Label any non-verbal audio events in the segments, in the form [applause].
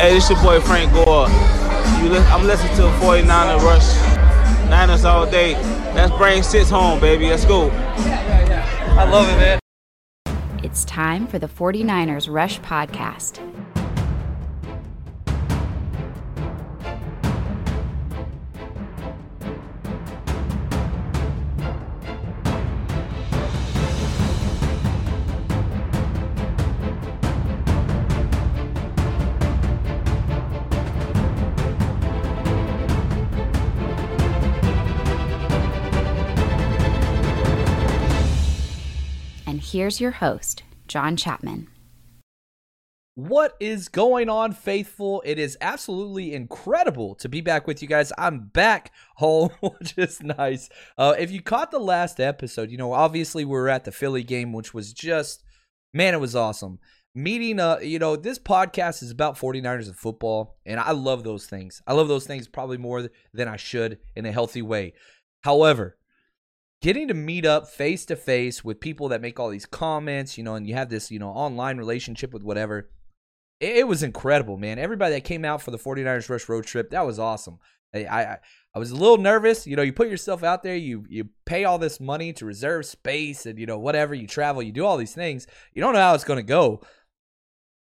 Hey, this your boy Frank Gore. You li- I'm listening to 49er Rush. Niners all day. That's brain six home, baby. Let's go. I love it, man. It's time for the 49ers Rush Podcast. Here's your host, John Chapman. What is going on, faithful? It is absolutely incredible to be back with you guys. I'm back home, [laughs] which is nice. Uh, if you caught the last episode, you know, obviously we were at the Philly game, which was just, man, it was awesome. Meeting, uh, you know, this podcast is about 49ers and football, and I love those things. I love those things probably more than I should in a healthy way. However, getting to meet up face to face with people that make all these comments, you know, and you have this, you know, online relationship with whatever. It, it was incredible, man. Everybody that came out for the 49ers Rush road trip, that was awesome. I, I I was a little nervous, you know, you put yourself out there, you you pay all this money to reserve space and you know whatever, you travel, you do all these things. You don't know how it's going to go.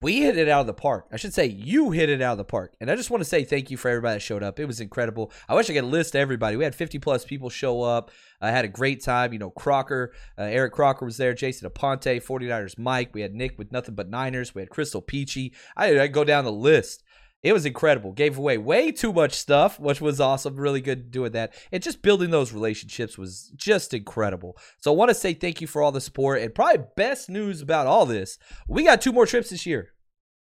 We hit it out of the park. I should say you hit it out of the park. And I just want to say thank you for everybody that showed up. It was incredible. I wish I could list everybody. We had 50 plus people show up. I had a great time. You know, Crocker, uh, Eric Crocker was there, Jason Aponte, 49ers Mike. We had Nick with Nothing But Niners. We had Crystal Peachy. I, I go down the list. It was incredible. Gave away way too much stuff, which was awesome. Really good doing that. And just building those relationships was just incredible. So I want to say thank you for all the support. And probably best news about all this, we got two more trips this year.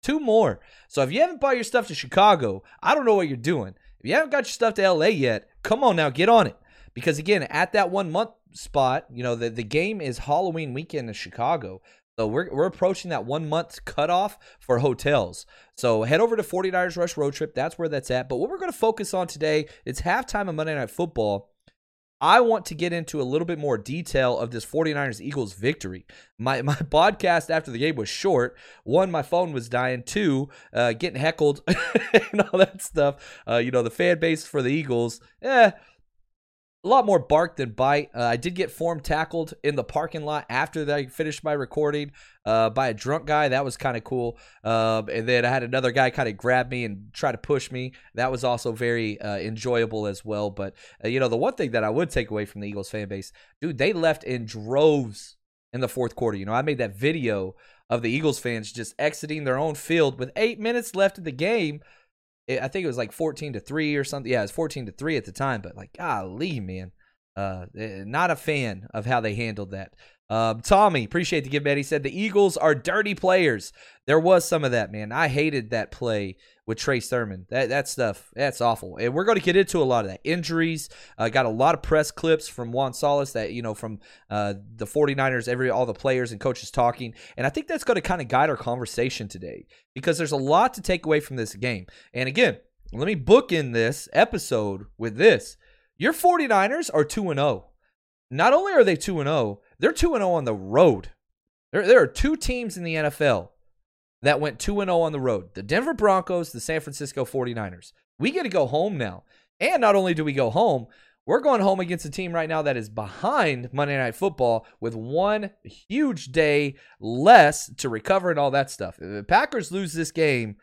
Two more. So if you haven't bought your stuff to Chicago, I don't know what you're doing. If you haven't got your stuff to LA yet, come on now, get on it. Because again, at that one month spot, you know, the, the game is Halloween weekend in Chicago. So we're, we're approaching that one month cutoff for hotels. So head over to 49ers Rush Road Trip. That's where that's at. But what we're going to focus on today, it's halftime of Monday Night Football. I want to get into a little bit more detail of this 49ers Eagles victory. My my [laughs] podcast after the game was short. One, my phone was dying. Two, uh, getting heckled [laughs] and all that stuff. Uh, you know, the fan base for the Eagles, eh, a lot more bark than bite. Uh, I did get form tackled in the parking lot after I finished my recording uh, by a drunk guy. That was kind of cool. Um, and then I had another guy kind of grab me and try to push me. That was also very uh, enjoyable as well. But, uh, you know, the one thing that I would take away from the Eagles fan base, dude, they left in droves in the fourth quarter. You know, I made that video of the Eagles fans just exiting their own field with eight minutes left in the game. I think it was like 14 to 3 or something. Yeah, it was 14 to 3 at the time, but like, golly, man. Uh, not a fan of how they handled that. Um, Tommy, appreciate the give, man. He said the Eagles are dirty players. There was some of that, man. I hated that play with Trey Sermon. That that stuff, that's awful. And we're going to get into a lot of that. Injuries. Uh, got a lot of press clips from Juan Solis that, you know, from uh, the 49ers, every all the players and coaches talking. And I think that's going to kind of guide our conversation today because there's a lot to take away from this game. And again, let me book in this episode with this. Your 49ers are 2 and 0. Not only are they 2 and 0, they're 2 and 0 on the road. There, there are two teams in the NFL that went 2 0 on the road the Denver Broncos, the San Francisco 49ers. We get to go home now. And not only do we go home, we're going home against a team right now that is behind Monday Night Football with one huge day less to recover and all that stuff. If the Packers lose this game,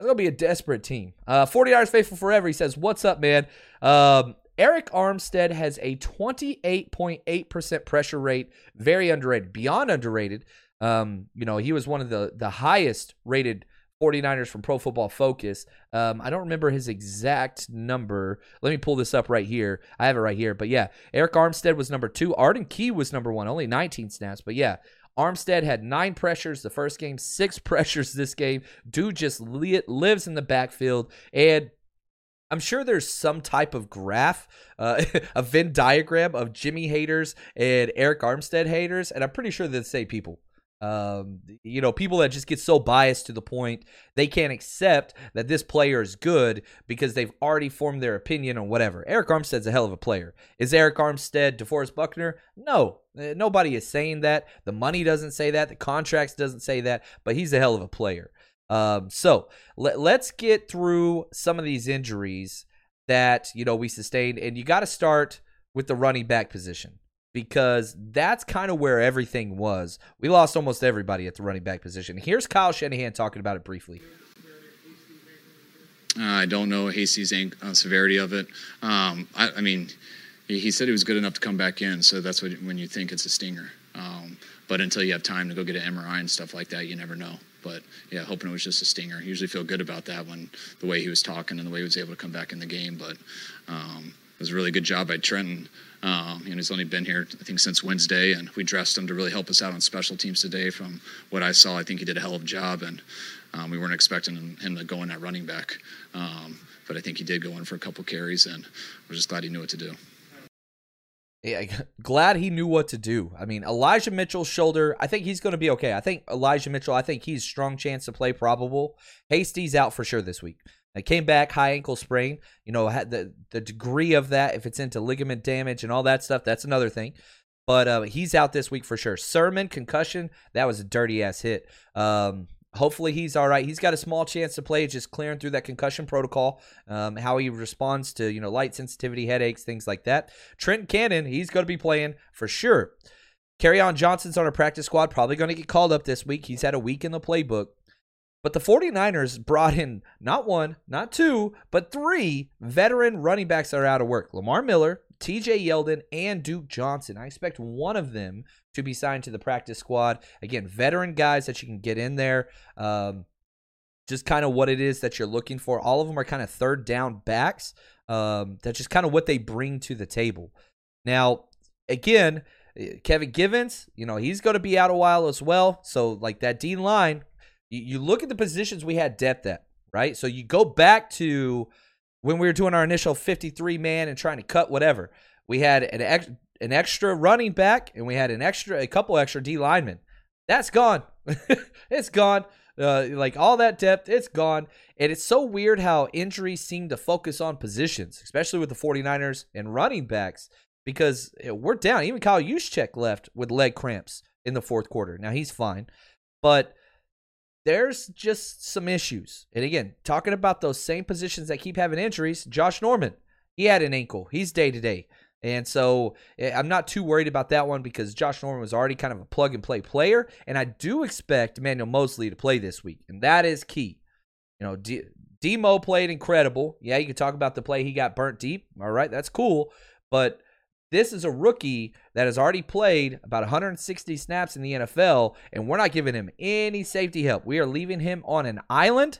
it'll be a desperate team. Uh, 49ers Faithful Forever, he says, What's up, man? Um, Arik Armstead has a 28.8% pressure rate. Very underrated, beyond underrated. Um, you know, he was one of the the highest rated 49ers from Pro Football Focus. Um, I don't remember his exact number. Let me pull this up right here. I have it right here. But yeah, Arik Armstead was number two. Arden Key was number one, only 19 snaps. But yeah, Armstead had nine pressures the first game, six [laughs] pressures this game. Dude just li- lives in the backfield. And I'm sure there's some type of graph, uh, [laughs] a Venn diagram of Jimmy haters and Arik Armstead haters. And I'm pretty sure they're the same people. Um, you know, people that just get so biased to the point they can't accept that this player is good because they've already formed their opinion on whatever. Arik Armstead's a hell of a player. Is Arik Armstead DeForest Buckner? No, uh, nobody is saying that. The money doesn't say that. The contracts doesn't say that. But he's a hell of a player. Um, so let, let's get through some of these injuries that you know we sustained, and you got to start with the running back position because that's kind of where everything was. We lost almost everybody at the running back position. Here's Kyle Shanahan talking about it briefly. Uh, I don't know Hasty's uh, severity of it. Um, I, I, mean, he said he was good enough to come back in, so that's what, when you think it's a stinger. Um, but until you have time to go get an MRI and stuff like that, you never know. But yeah, hoping it was just a stinger. Usually feel good about that when the way he was talking and the way he was able to come back in the game. But um, it was a really good job by Trenton um, know, he's only been here, I think, since Wednesday, and we dressed him to really help us out on special teams today. From what I saw, I think he did a hell of a job, and um, we weren't expecting him, him, to go in at running back. Um, but I think he did go in for a couple carries, and we're just glad he knew what to do. Yeah, [laughs] glad he knew what to do. I mean, Elijah Mitchell's shoulder, I think he's going to be okay. I think Elijah Mitchell, I think he's strong chance to play probable. Hasty's out for sure this week. I came back high ankle sprain. You know, had the the degree of that, if it's into ligament damage and all that stuff, that's another thing. But uh, he's out this week for sure. Sermon concussion, that was a dirty ass hit. Um, hopefully he's all right. He's got a small chance to play, just clearing through that concussion protocol. Um, how he responds to you know light sensitivity, headaches, things like that. Trent Cannon, he's going to be playing for sure. Kerryon Johnson's on a practice squad, probably going to get called up this week. He's had a week in the playbook. But the 49ers brought in not one, not two, but three veteran running backs that are out of work Lamar Miller, TJ Yeldon, and Duke Johnson. I expect one of them to be signed to the practice squad. Again, veteran guys that you can get in there. Um, just kind of what it is that you're looking for. All of them are kind of third down backs. Um, that's just kind of what they bring to the table. Now, again, Kevin Givens, you know, he's going to be out a while as well. So, like that D line, you, you look at the positions we had depth at, right? So you go back to when we were doing our initial 53 man and trying to cut whatever. We had an ex, an extra running back and we had an extra a couple extra D linemen. That's gone. [laughs] it's gone. Uh, like all that depth, it's gone. And it's so weird how injuries seem to focus on positions, especially with the 49ers and running backs, because we're down. Even Kyle Juszczyk left with leg cramps in the fourth quarter. Now he's fine. But there's just some issues. And again, talking about those same positions that keep having injuries, Josh Norman, he had an ankle. He's day to day. And so eh, I'm not too worried about that one because Josh Norman was already kind of a plug and play player. And I do expect Emmanuel Moseley to play this week. And that is key. You know, D- Demo played incredible. Yeah, you could talk about the play he got burnt deep. All right, that's cool. But this is a rookie that has already played about 160 snaps in the NFL, and we're not giving him any safety help. We are leaving him on an island,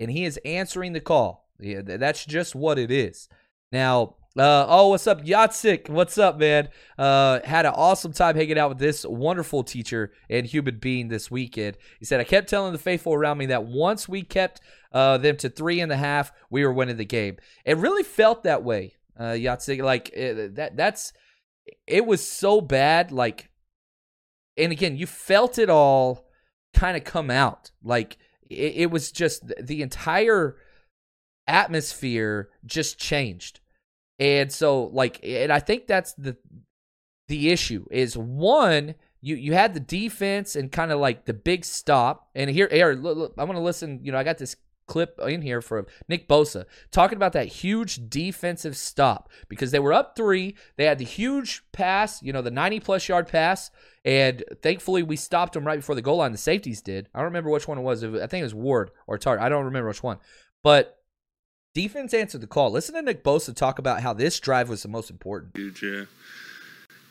and he is answering the call. Yeah, that's just what it is. Now, Uh, oh, what's up, Yatsik? What's up, man? Uh, had an awesome time hanging out with this wonderful teacher and human being this weekend. He said, I kept telling the faithful around me that once we kept uh, them to three and a half, we were winning the game. It really felt that way, uh, Yatsik. Like it, that. That's it was so bad. Like, and again, you felt it all kind of come out. Like it, it was just the entire atmosphere just changed and so like and I think that's the the issue is one you you had the defense and kind of like the big stop and here here I want to listen, you know, I got this clip in here from Nick Bosa talking about that huge defensive stop because they were up 3, they had the huge pass, you know, the 90 plus yard pass and thankfully we stopped them right before the goal line the safeties did. I don't remember which one it was. I think it was Ward or Tartt. I don't remember which one. But Defense answered the call. Listen to Nick Bosa talk about how this drive was the most important. Huge, yeah.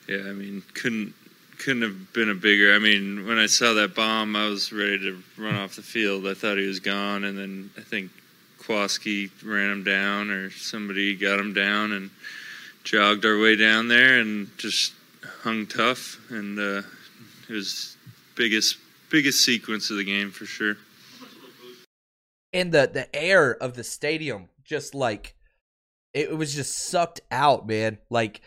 Yeah, I mean, couldn't couldn't have been a bigger. I mean, when I saw that bomb, I was ready to run off the field. I thought he was gone, and then I think Kwaski ran him down, or somebody got him down, and jogged our way down there, and just hung tough. And uh, it was biggest biggest sequence of the game for sure. And the the air of the stadium just like it was just sucked out, man. Like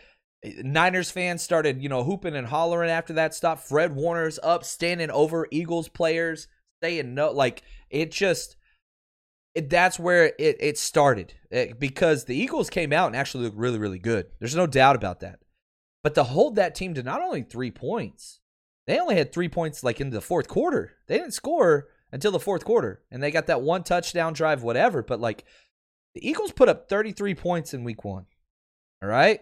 Niners fans started, you know, hooping and hollering after that stop. Fred Warner's up, standing over Eagles players, saying no. Like it just, it, that's where it it started it, eh, because the Eagles came out and actually looked really really good. There's no doubt about that. But to hold that team to not only three points, they only had three points like in the fourth quarter. They didn't score until the fourth quarter, and they got that one touchdown drive, whatever. But like the Eagles put up 33 points in week one. All right.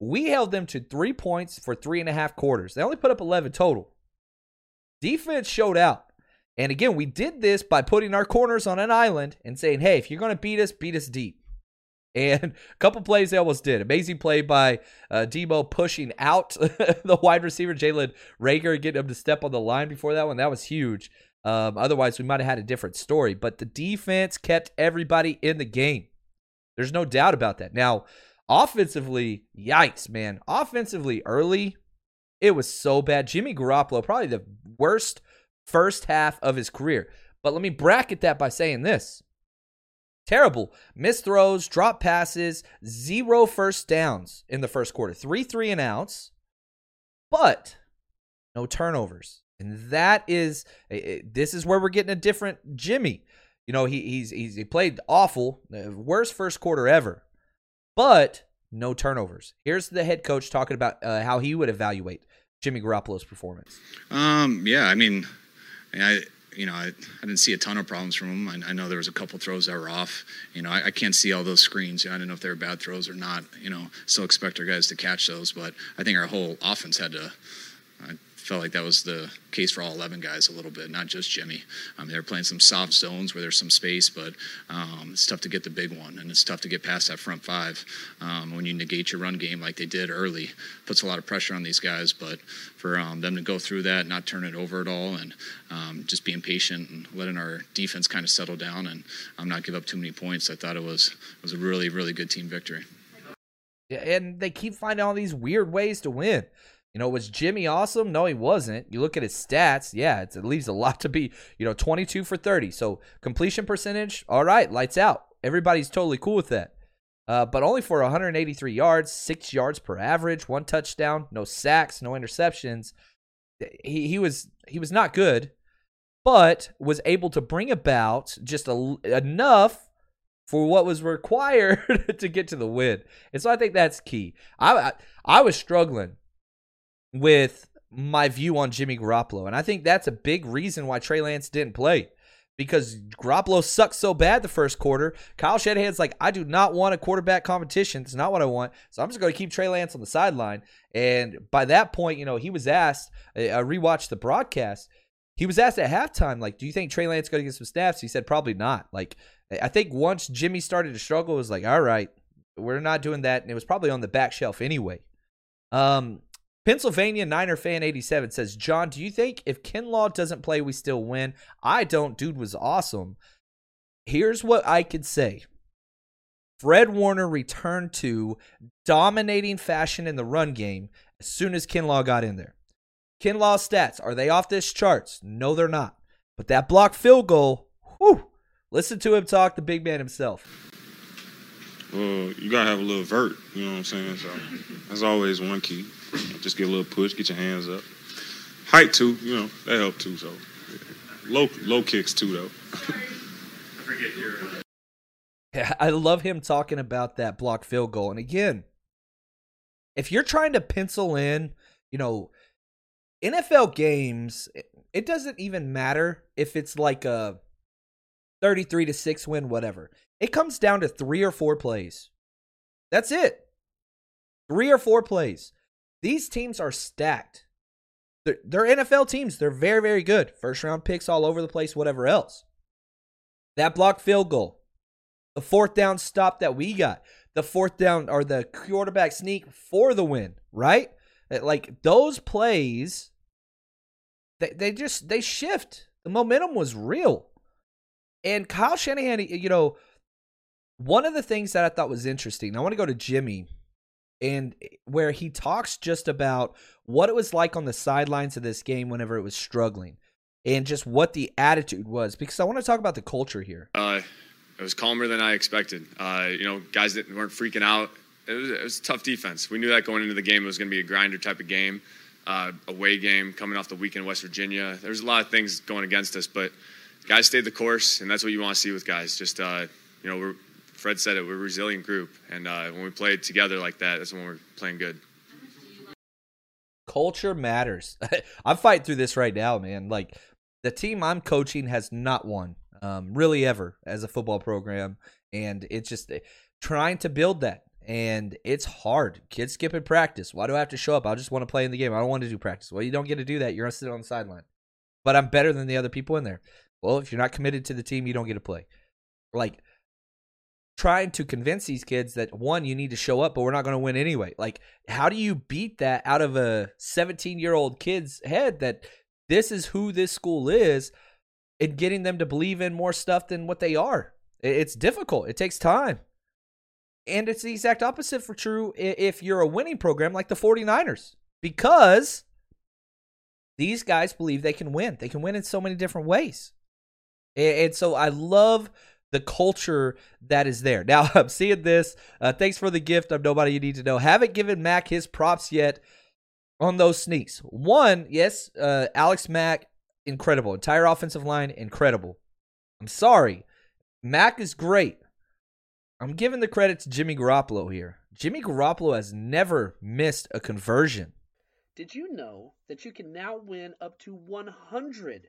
We held them to three points for three and a half quarters. They only put up 11 total. Defense showed out. And again, we did this by putting our corners on an island and saying, hey, if you're going to beat us, beat us deep. [laughs] And a couple plays they almost did. Amazing play by uh, Debo pushing out [laughs] the wide receiver, Jalen Reagor, getting him to step on the line before that one. That was huge. Um, otherwise, we might have had a different story. But the defense kept everybody in the game. There's no doubt about that. Now, offensively, yikes, man. Offensively, early, it was so bad. Jimmy Garoppolo, probably the worst first half of his career. But let me bracket that by saying this terrible. Missed throws, drop passes, zero first downs in the first quarter. Three three and outs, but no turnovers. And that is, eh, eh, this is where we're getting a different Jimmy. You know, he he's, he's he played awful, eh, worst first quarter ever, but no turnovers. Here's the head coach talking about uh, how he would evaluate Jimmy Garoppolo's performance. Um, yeah, I mean, I you know I, I didn't see a ton of problems from him. I, I know there was a couple throws that were off. You know, I, I can't see all those screens. I don't know if they were bad throws or not. You know, still expect our guys to catch those, but I think our whole offense had to. Uh, felt like that was the case for all 11 guys a little bit, not just Jimmy. Um, they were playing some soft zones where there's some space, but um, it's tough to get the big one, and it's tough to get past that front five. Um, when you negate your run game like they did early, puts a lot of pressure on these guys. But for um, them to go through that, not turn it over at all, and um, just being patient and letting our defense kind of settle down and um, not give up too many points, I thought it was was a really really good team victory. And they keep finding all these weird ways to win. You know, was Jimmy awesome? No, he wasn't. You look at his stats, yeah, it leaves a [laughs] lot to be, you know, 22 for 30. So completion percentage, all right, lights out. Everybody's totally cool with that. Uh, but only for 183 yards, six yards per average, one touchdown, no sacks, no interceptions. He he was he was not good, but was able to bring about just a, enough for what was [laughs] required to get to the win. And so I think that's key. I, I, I was struggling with my view on Jimmy Garoppolo. And I think that's a big reason why Trey Lance didn't play. Because Garoppolo sucked so bad the first quarter. Kyle Shanahan's like, I do not want a quarterback competition. It's not what I want. So I'm just going to keep Trey Lance on the sideline. And by that point, you know, he was asked, I rewatched the broadcast. He was asked at halftime, like, do you think Trey Lance going to get some snaps? He said, probably not. Like, I think once Jimmy started to struggle, it was like, all right, we're not doing that. And it was probably on the back shelf anyway. Um, Pennsylvania Niner fan 87 says, John, do you think if Kinlaw doesn't play, we still win? I don't. Dude was awesome. Here's what I could say. Fred Warner returned to dominating fashion in the run game as soon as Kinlaw got in there. Kinlaw's stats, are they off this charts? No, they're not. But that block field goal, whew, listen to him talk, the big man himself. Well, you gotta have a little vert, you know what I'm saying? So that's always one key. Just get a little push, get your hands up. Height too, you know, that help too. So low low kicks too though. Yeah, [laughs] I love him talking about that block field goal. And again, if you're trying to pencil in, you know, NFL games, it doesn't even matter if it's like a 33 to 6 win, whatever. It comes down to three or four plays. That's it. Three or four plays. These teams are stacked. They're, they're NFL teams. They're very, very good. First round picks all over the place, whatever else. That block field goal, the fourth down stop that we got, the fourth down or the quarterback sneak for the win, right? Uh, like those plays, they, they just they shift. The momentum was real. And Kyle Shanahan, you know, one of the things that I thought was interesting, I want to go to Jimmy and where he talks just about what it was like on the sidelines of this game whenever it was struggling and just what the attitude was because I want to talk about the culture here. Uh, it was calmer than I expected. Uh, you know, guys that weren't freaking out. It was, it was tough defense. We knew that going into the game it was going to be a grinder type of game, uh, away game coming off the weekend in West Virginia. There's a lot of things going against us, but guys stayed the course, and that's what you want to see with guys. Just uh, you know, we're, Fred said it. We're a resilient group, and uh, when we play together like that, that's when we're playing good. Culture matters. [laughs] I'm fighting through this right now, man. Like the team I'm coaching has not won, um, really ever as a football program, and it's just eh, trying to build that. And it's hard. Kids skipping practice. Why do I have to show up? I just want to play in the game. I don't want to do practice. Well, you don't get to do that. You're gonna sit on the sideline. But I'm better than the other people in there. Well, if you're not committed to the team, you don't get to play. Like trying to convince these kids that one, you need to show up, but we're not going to win anyway. Like, how do you beat that out of a 17 year old kid's head that this is who this school is and getting them to believe in more stuff than what they are? It's difficult, it takes time. And it's the exact opposite for true if you're a winning program like the 49ers because these guys believe they can win. They can win in so many different ways. And so I love the culture that is there. Now [laughs] I'm seeing this. Uh, thanks for the gift. I'm nobody you need to know. Haven't given Mac his props yet on those sneaks. One, yes, uh, Alex Mack, incredible. Entire offensive line, incredible. I'm sorry. Mac is great. I'm giving the credit to Jimmy Garoppolo here. Jimmy Garoppolo has never missed a conversion. Did you know that you can now win up to 100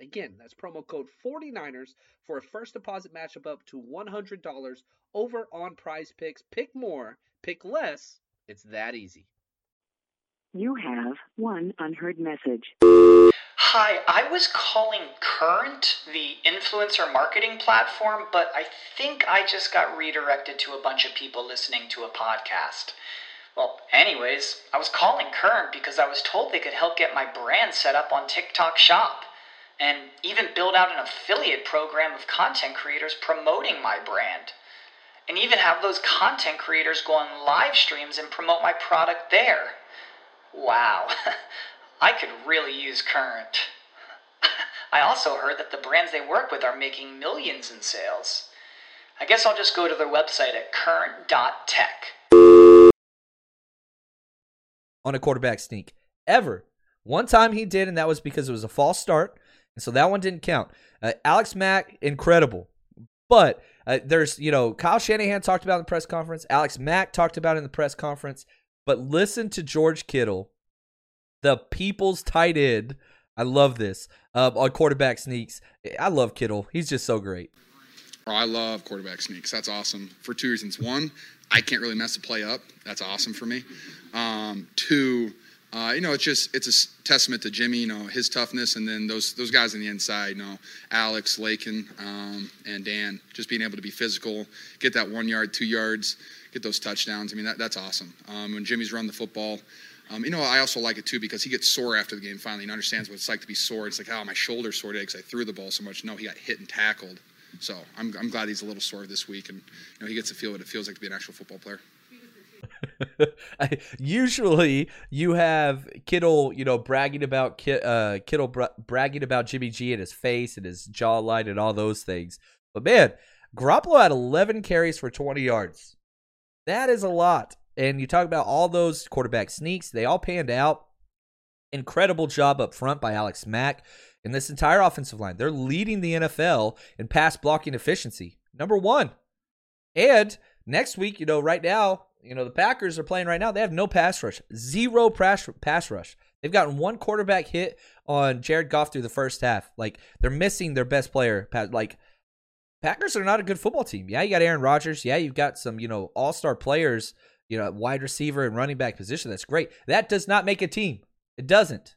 Again, that's promo code 49ers for a first deposit matchup up to $100 over on prize picks. Pick more, pick less. It's that easy. You have one unheard message. Hi, I was calling Current, the influencer marketing platform, but I think I just got redirected to a bunch of people listening to a podcast. Well, anyways, I was calling Current because I was told they could help get my brand set up on TikTok Shop and even build out an affiliate program of content creators promoting my brand. And even have those content creators go on live streams and promote my product there. Wow, [laughs] I could really use Current. [laughs] I also heard that the brands they work with are making millions in sales. I guess I'll just go to their website at current.tech. On a quarterback sneak. Ever One time he did, and that was because it was a false start, so that one didn't count. Uh, Alex Mack, incredible, but uh, there's you know Kyle Shanahan talked about in the press conference. Alex Mack talked about in the press conference. But listen to George Kittle, the people's tight end. I love this uh, on quarterback sneaks. I love Kittle. He's just so great. Oh, I love quarterback sneaks. That's awesome for two reasons. One, I can't really mess the play up. That's awesome for me. Um, two, uh, you know, it's just it's a testament to Jimmy, you know, his toughness, and then those those guys on the inside, you know, Alex, Laken, um, and Dan, just being able to be physical, get that one yard, two yards, get those touchdowns. I mean, that, that's awesome. Um, when Jimmy's run the football, um, you know, I also like it too because he gets sore after the game. Finally, and understands what it's like to be sore. It's like, oh, my shoulder sore today because I threw the ball so much. No, he got hit and tackled. So I'm, I'm glad he's a little sore this week, and you know, he gets to feel what it feels like to be an actual football player. [laughs] Usually, you have Kittle, you know, bragging about uh, Kittle bra- bragging about Jimmy G and his face and his jawline and all those things. But man, Garoppolo had 11 carries for 20 yards. That is a lot. And you talk about all those quarterback sneaks, they all panned out. Incredible job up front by Alex Mack and this entire offensive line. They're leading the NFL in pass blocking efficiency. Number one. And next week, you know, right now, you know, the Packers are playing right now. They have no pass rush, zero pass, pass rush. They've gotten one quarterback hit on Jared Goff through the first half. Like, they're missing their best player. Like, Packers are not a good football team. Yeah, you got Aaron Rodgers. Yeah, you've got some, you know, all star players, you know, wide receiver and running back position. That's great. That does not make a team. It doesn't.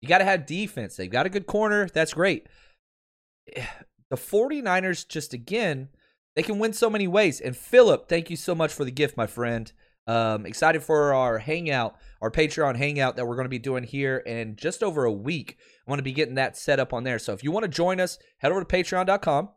You got to have defense. They've got a good corner. That's great. [sighs] The 49ers, just again, they can win so many ways. And Philip, thank you so much for the gift, my friend. Um, excited for our hangout, our Patreon hangout that we're going to be doing here in just over a week. I want to be getting that set up on there. So if you want to join us, head over to patreon.com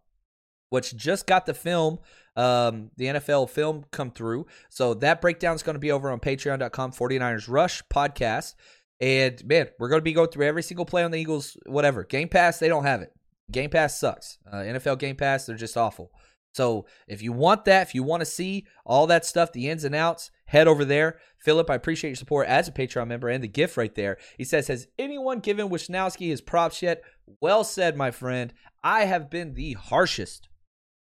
which just got the film, um, the NFL film come through. So that breakdown is going to be over on patreon.com, 49ers Rush podcast. And man, we're going to be going through every single play on the Eagles, whatever. Game Pass, they don't have it. Game Pass sucks. Uh, NFL Game Pass, they're just awful. So if you want that, if you want to see all that stuff, the ins and outs, head over there. Philip, I appreciate your support as a Patreon member and the gift right there. He says, Has anyone given Wishnowsky his props yet? Well said, my friend. I have been the harshest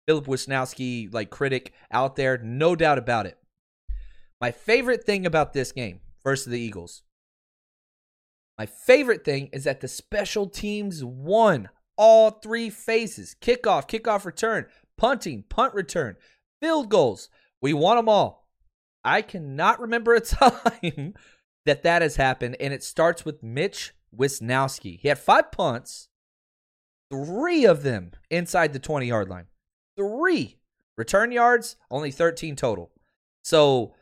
Philip Wishnowsky like critic out there, no doubt about it. My favorite thing about this game versus the Eagles, my favorite thing is that the special teams won all three phases: kickoff, kickoff return, punting, punt return, field goals. We want them all. I cannot remember a [laughs] time that that has happened, and it starts with Mitch Wishnowsky. He had five punts, three of them inside the 20 yard line three return yards, only 13 total. So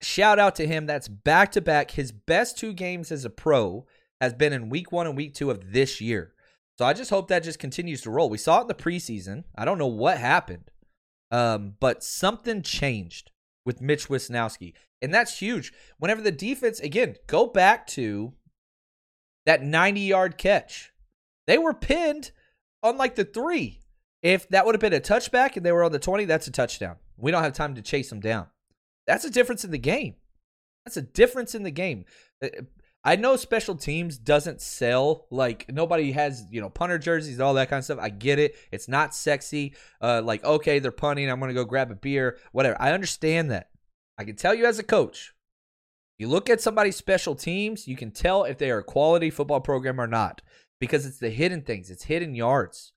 shout out to him. That's back to back. His best two games as a pro has been in week one and week two of this year. So I just hope that just continues to roll. We saw it in the preseason. I don't know what happened, um, but something changed with Mitch Wishnowsky. And that's huge. Whenever the defense, again, go back to that 90 yard catch. They were pinned on like the three. If that would have been a touchback and they were on the 20, that's a touchdown. We don't have time to chase them down. That's a difference in the game. That's a difference in the game. I know special teams doesn't sell like nobody has you know punter jerseys and all that kind of stuff. I get it. It's not sexy. Uh, like okay, they're punting. I'm gonna go grab a beer. Whatever. I understand that. I can tell you as a coach. You look at somebody's special teams, you can tell if they are a quality football program or not because it's the hidden things. It's hidden yards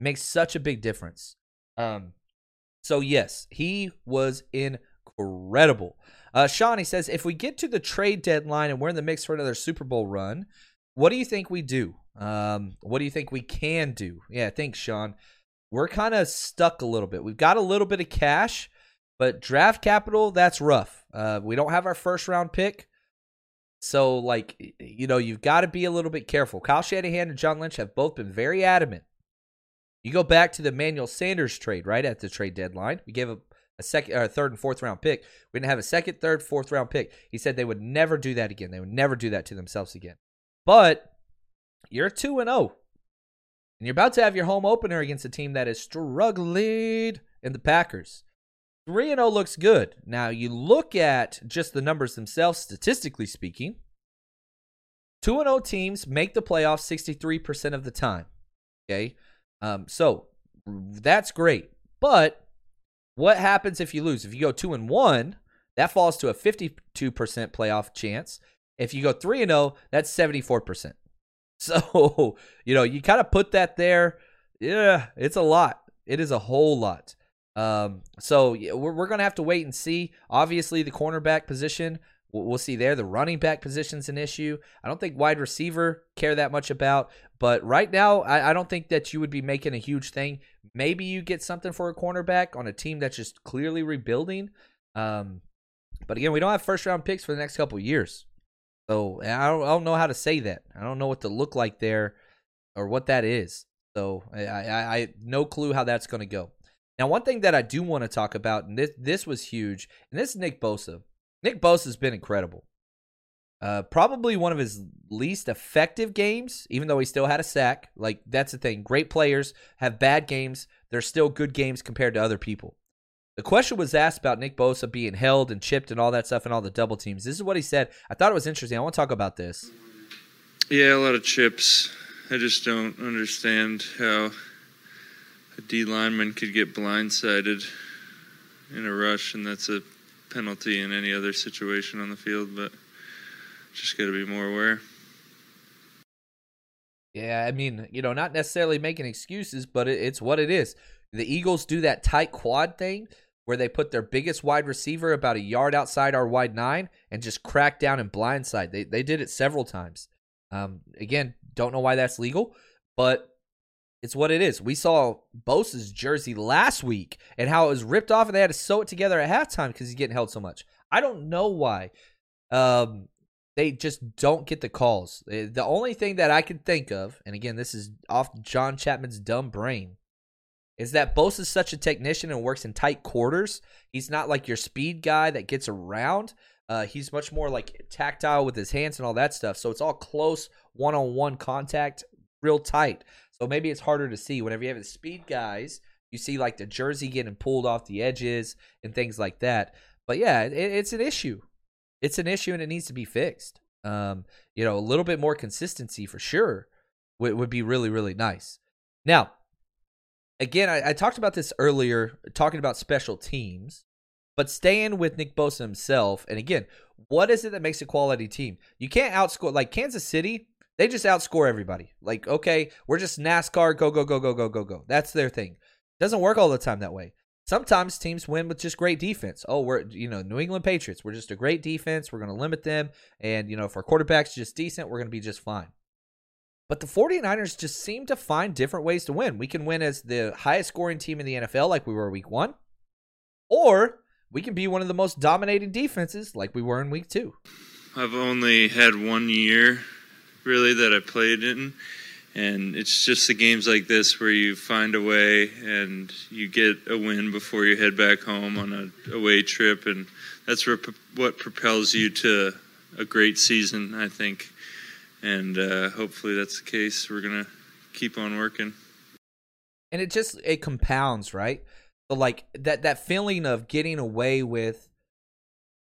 makes such a big difference. Um, so yes, he was incredible. Uh, Sean, he says, if we get to the trade deadline and we're in the mix for another Super Bowl run, what do you think we do? Um, what do you think we can do? Yeah, thanks, Sean. We're kind of stuck a little bit. We've got a little bit of cash, but draft capital, that's rough. Uh, we don't have our first round pick. So, like, you know, you've got to be a little bit careful. Kyle Shanahan and John Lynch have both been very adamant you go back to the Manuel Sanders trade, right at the trade deadline. We gave a, a second, or a third and fourth round pick. We didn't have a second, third, fourth round pick. He said they would never do that again. They would never do that to themselves again. But you're two and zero, oh. and you're about to have your home opener against a team that is struggling in the Packers. 3 and 0 looks good. Now, you look at just the numbers themselves, statistically speaking, 2 and 0 teams make the playoffs 63% of the time. Okay. Um, so that's great. But what happens if you lose? If you go 2 and 1, that falls to a 52% playoff chance. If you go 3 and 0, that's 74%. [laughs] So, you know, you kind of put that there. Yeah, it's a lot. It is a whole lot. Um, so we're, we're to have to wait and see. Obviously, the cornerback position, we'll see there. The running back position's an issue. I don't think wide receiver care that much about. But right now, I, I don't think that you would be making a huge thing. Maybe you get something for a cornerback on a team that's just clearly rebuilding. Um, but again, we don't have first round picks for the next couple years. So I don't, I don't know how to say that. I don't know what to look like there or what that is. So I, I, I no clue how that's going to go. Now, one thing that I do want to talk about, and this this was huge, and this is Nick Bosa. Nick Bosa has been incredible. Uh, probably one of his least effective games, even though he still had a sack. Like that's the thing. Great players have bad games. They're still good games compared to other people. The question was asked about Nick Bosa being held and chipped and all that stuff and all the double teams. This is what he said. I thought it was interesting. I want to talk about this. Yeah, a lot of chips. I just don't understand how a D lineman could get blindsided in a rush, and that's a penalty in any other situation on the field, but just got to be more aware. Yeah, I mean, you know, not necessarily making excuses, but it, it's what it is. The Eagles do that tight quad thing where they put their biggest wide receiver about a yard outside our wide nine and just crack down and blindside. They they did it several times. Um, again, don't know why that's legal, but it's what it is. We saw Bosa's jersey last week and how it was ripped off, and they had to sew it together at halftime because he's getting held so much. I don't know why. Um, they just don't get the calls. Eh, the only thing that I can think of, and again, this is off John Chapman's dumb brain, is that Bosa is such a technician and works in tight quarters. He's not like your speed guy that gets around. Uh, he's much more like tactile with his hands and all that stuff. So it's all close one on one contact, real tight. So maybe it's harder to see. Whenever you have the speed guys, you see like the jersey getting pulled off the edges and things like that. But yeah, it, it's an issue. It's an issue and it needs to be fixed. Um, you know, a little bit more consistency for sure would, would be really, really nice. Now, again, I, I talked about this earlier, talking about special teams, but staying with Nick Bosa himself. And again, what is it that makes a quality team? You can't outscore like Kansas City. They just outscore everybody. Like, okay, we're just NASCAR, go, go, go, go, go, go, go. That's their thing. Doesn't work all the time that way. Sometimes teams win with just great defense. Oh, we're you know New England Patriots. We're just a great defense. We're going to limit them, and you know if our quarterback's just decent, we're going to be just fine. But the 49ers just seem to find different ways to win. We can win as the highest scoring team in the NFL, like we were week one, or we can be one of the most dominating defenses, like we were in week two. I've only had one year, really, that I played in. And it's just the games like this where you find a way and you get a win before you head back home on a away trip. And that's what propels you to a great season, I think and uh, hopefully that's the case. We're gonna keep on working. And it just it compounds, right? So like that that feeling of getting away with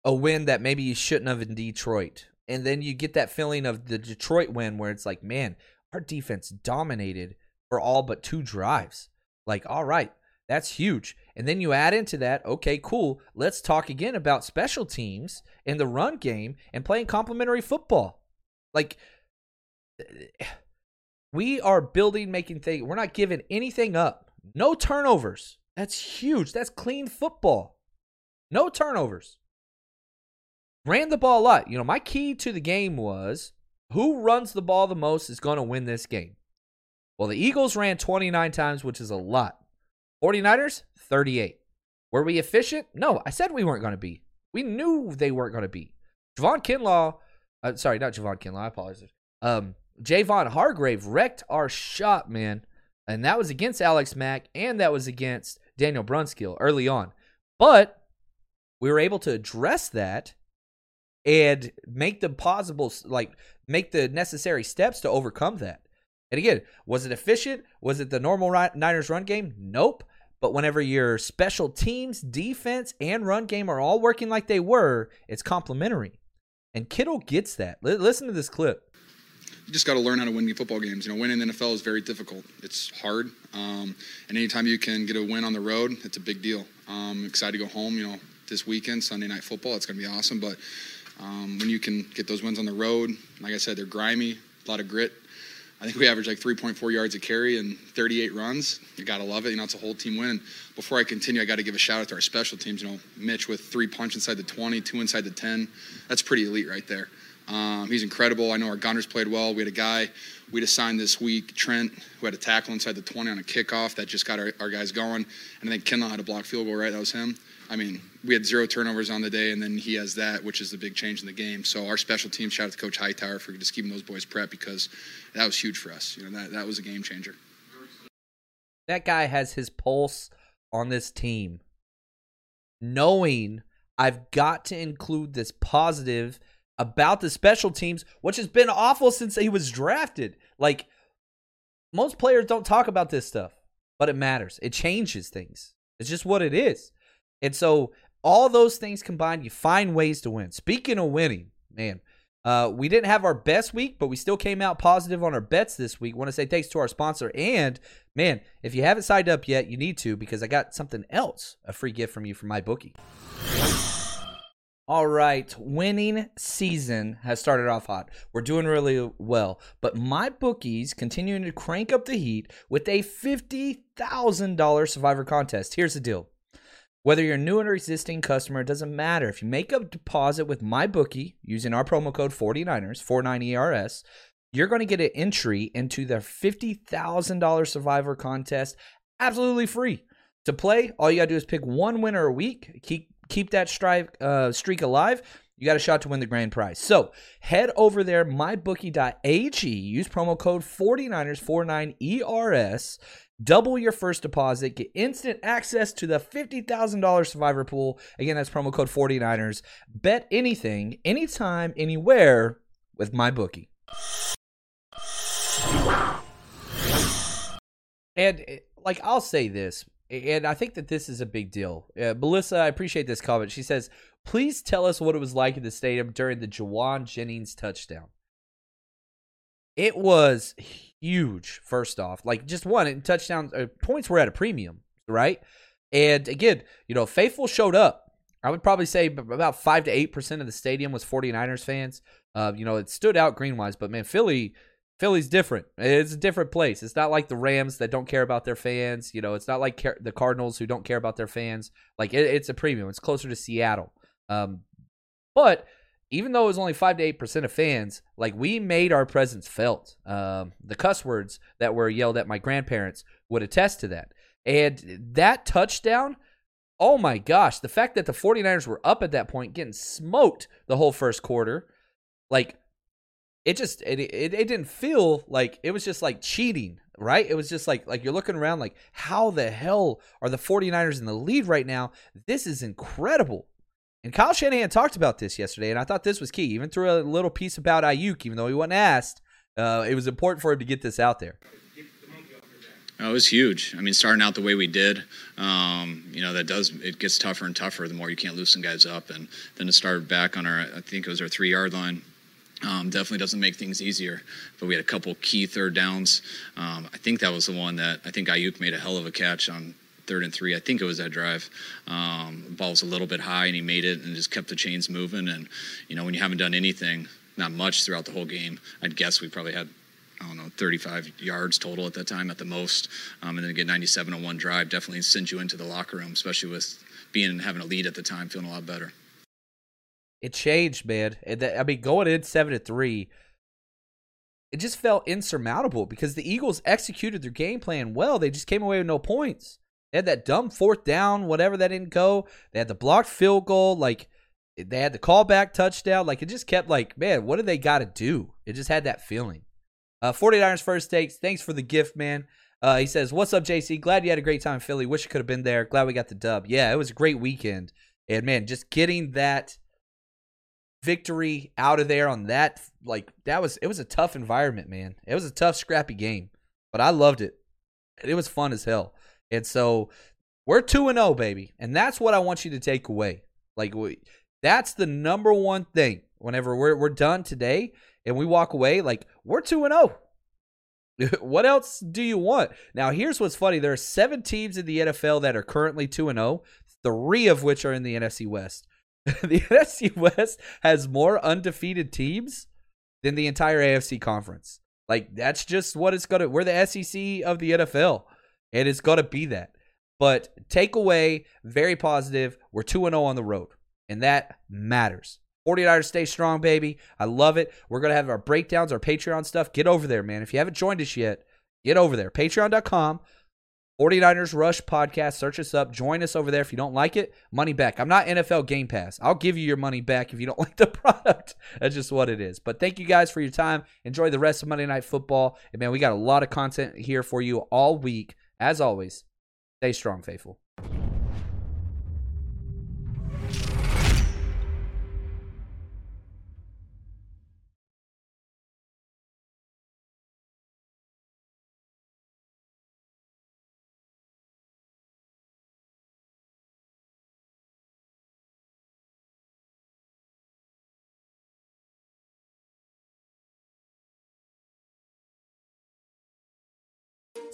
a win that maybe you shouldn't have in Detroit, and then you get that feeling of the Detroit win where it's like, man, our defense dominated for all but two drives. Like, all right, that's huge. And then you add into that, okay, cool. Let's talk again about special teams in the run game and playing complementary football. Like we are building, making things. We're not giving anything up. No turnovers. That's huge. That's clean football. No turnovers. Ran the ball a lot. You know, my key to the game was who runs the ball the most is going to win this game. Well, the Eagles ran 29 times, which is a lot. 49ers, 38. Were we efficient? No, I said we weren't going to be. We knew they weren't going to be. Javon Kinlaw, uh, sorry, not Javon Kinlaw, I apologize. Um, Javon Hargrave wrecked our shot, man. And that was against Alex Mack and that was against Daniel Brunskill early on. But we were able to address that and make the possible, like, make the necessary steps to overcome that. And again, was it efficient? Was it the normal Niners run game? Nope. But whenever your special teams, defense, and run game are all working like they were, it's complementary. And Kittle gets that. L- listen to this clip. you just got to learn how to win football games. You know, winning in the NFL is very difficult. It's hard, um, and anytime you can get a win on the road, it's a big deal. Um, excited to go home. You know, this weekend, Sunday night football, it's going to be awesome. But um, when you can get those wins on the road, like I said, they're grimy, a lot of grit. I think we averaged like 3.4 yards a carry and 38 runs. You got to love it. You know, it's a whole team win. Before I continue, I got to give a shout out to our special teams. You know, Mitch with three punch inside the 20, two inside the 10. That's pretty elite right there. Um, he's incredible. I know our gunners played well. We had a guy we just signed this week, Trent, who had a tackle inside the 20 on a kickoff that just got our, our guys going. And I think Kendall had a block field goal, right? That was him. I mean, we had zero turnovers on the day, and then he has that, which is the big change in the game. So our special team, shout out to Coach Hightower for just keeping those boys prep because that was huge for us. You know, that, that was a game changer. That guy has his pulse on this team, knowing I've got to include this positive about the special teams, which has been awful since he was drafted. Like, most players don't talk about this stuff, but it matters. It changes things. It's just what it is. And so, all those things combined, you find ways to win. Speaking of winning, man, uh, we didn't have our best week, but we still came out positive on our bets this week. Want to say thanks to our sponsor. And man, if you haven't signed up yet, you need to because I got something else a free gift from you from my bookie. All right, winning season has started off hot. We're doing really well, but my bookies continuing to crank up the heat with a $50,000 survivor contest. Here's the deal. Whether you're a new or existing customer, it doesn't matter. If you make a deposit with my bookie using our promo code 49ers, 49ERS, you're going to get an entry into the $50,000 survivor contest absolutely free. To play, all you got to do is pick one winner a week. Keep keep that uh, streak alive, you got a shot to win the grand prize. So head over there, mybookie.ag, use promo code 49ers49ERS, double your first deposit, get instant access to the $50,000 survivor pool. Again, that's promo code 49ers. Bet anything, anytime, anywhere with my bookie. And like I'll say this, and I think that this is a big deal. Uh, Melissa, I appreciate this comment. She says, "Please tell us what it was like in the stadium during the Jauan Jennings touchdown." It was huge. First off, like just one touchdown uh, points were at a premium, right? And again, you know, faithful showed up. I would probably say about five to eight percent of the stadium was 49ers fans. Uh, you know, it stood out green wise, but man, Philly Philly's different. It's a different place. It's not like the Rams that don't care about their fans. You know, it's not like the Cardinals who don't care about their fans. Like it, it's a premium. It's closer to Seattle. Um, but even though it was only five to eight percent of fans, like we made our presence felt. Um, the cuss words that were yelled at my grandparents would attest to that. And that touchdown, oh my gosh, the fact that the 49ers were up at that point, getting smoked the whole first quarter, like it just it, it, it didn't feel like it was just like cheating right it was just like like you're looking around like how the hell are the 49ers in the lead right now this is incredible and Kyle Shanahan talked about this yesterday and I thought this was key. Even threw a little piece about Aiyuk, even though he wasn't asked. Uh, it was important for him to get this out there. Oh, it was huge. I mean, starting out the way we did, um, you know, that does it gets tougher and tougher the more you can't loosen guys up, and then to start back on our, I think it was our three yard line, um, definitely doesn't make things easier, but we had a couple key third downs. Um, I think that was the one that I think Aiyuk made a hell of a catch on third and three. I think it was that drive. Um, ball was a little bit high, and he made it and just kept the chains moving. And you know, when you haven't done anything, not much throughout the whole game, I'd guess we probably had. I don't know, 35 yards total at that time at the most, um, and then to get 97 on one drive definitely sends you into the locker room, especially with being and having a lead at the time, feeling a lot better it changed, man. I mean, going in seven to three, it just felt insurmountable because the Eagles executed their game plan well. They just came away with no points. They had that dumb fourth down, whatever that didn't go. They had the blocked field goal, like they had the callback touchdown. Like it just kept like, man, what do they got to do? It just had that feeling. Uh, 49ers first takes. Thanks for the gift, man. Uh, he says, What's up, JC? Glad you had a great time in Philly. Wish you could have been there. Glad we got the dub. Yeah, it was a great weekend. And man, just getting that victory out of there on that like that was it was a tough environment, man. It was a tough, scrappy game, but I loved it. It was fun as hell. And so we're 2 and 0, baby. And that's what I want you to take away. Like we, that's the number one thing whenever we're we're done today and we walk away like we're 2 and 0. [laughs] what else do you want? Now, here's what's funny. There are 7 teams in the NFL that are currently 2 and 0, 3 of which are in the NFC West. [laughs] the NFC West has more undefeated teams than the entire AFC conference. Like that's just what it's gonna. We're the SEC of the NFL, and it's gonna be that. But takeaway, very positive. We're two and zero on the road, and that matters. 49ers stay strong, baby. I love it. We're gonna have our breakdowns, our Patreon stuff. Get over there, man. If you haven't joined us yet, get over there. Patreon.com 49ers Rush podcast. Search us up. Join us over there. If you don't like it, money back. I'm not NFL Game Pass. I'll give you your money back if you don't [laughs] like the product. That's just what it is. But thank you guys for your time. Enjoy the rest of Monday Night Football. And man, we got a lot of content here for you all week. As always, stay strong, faithful.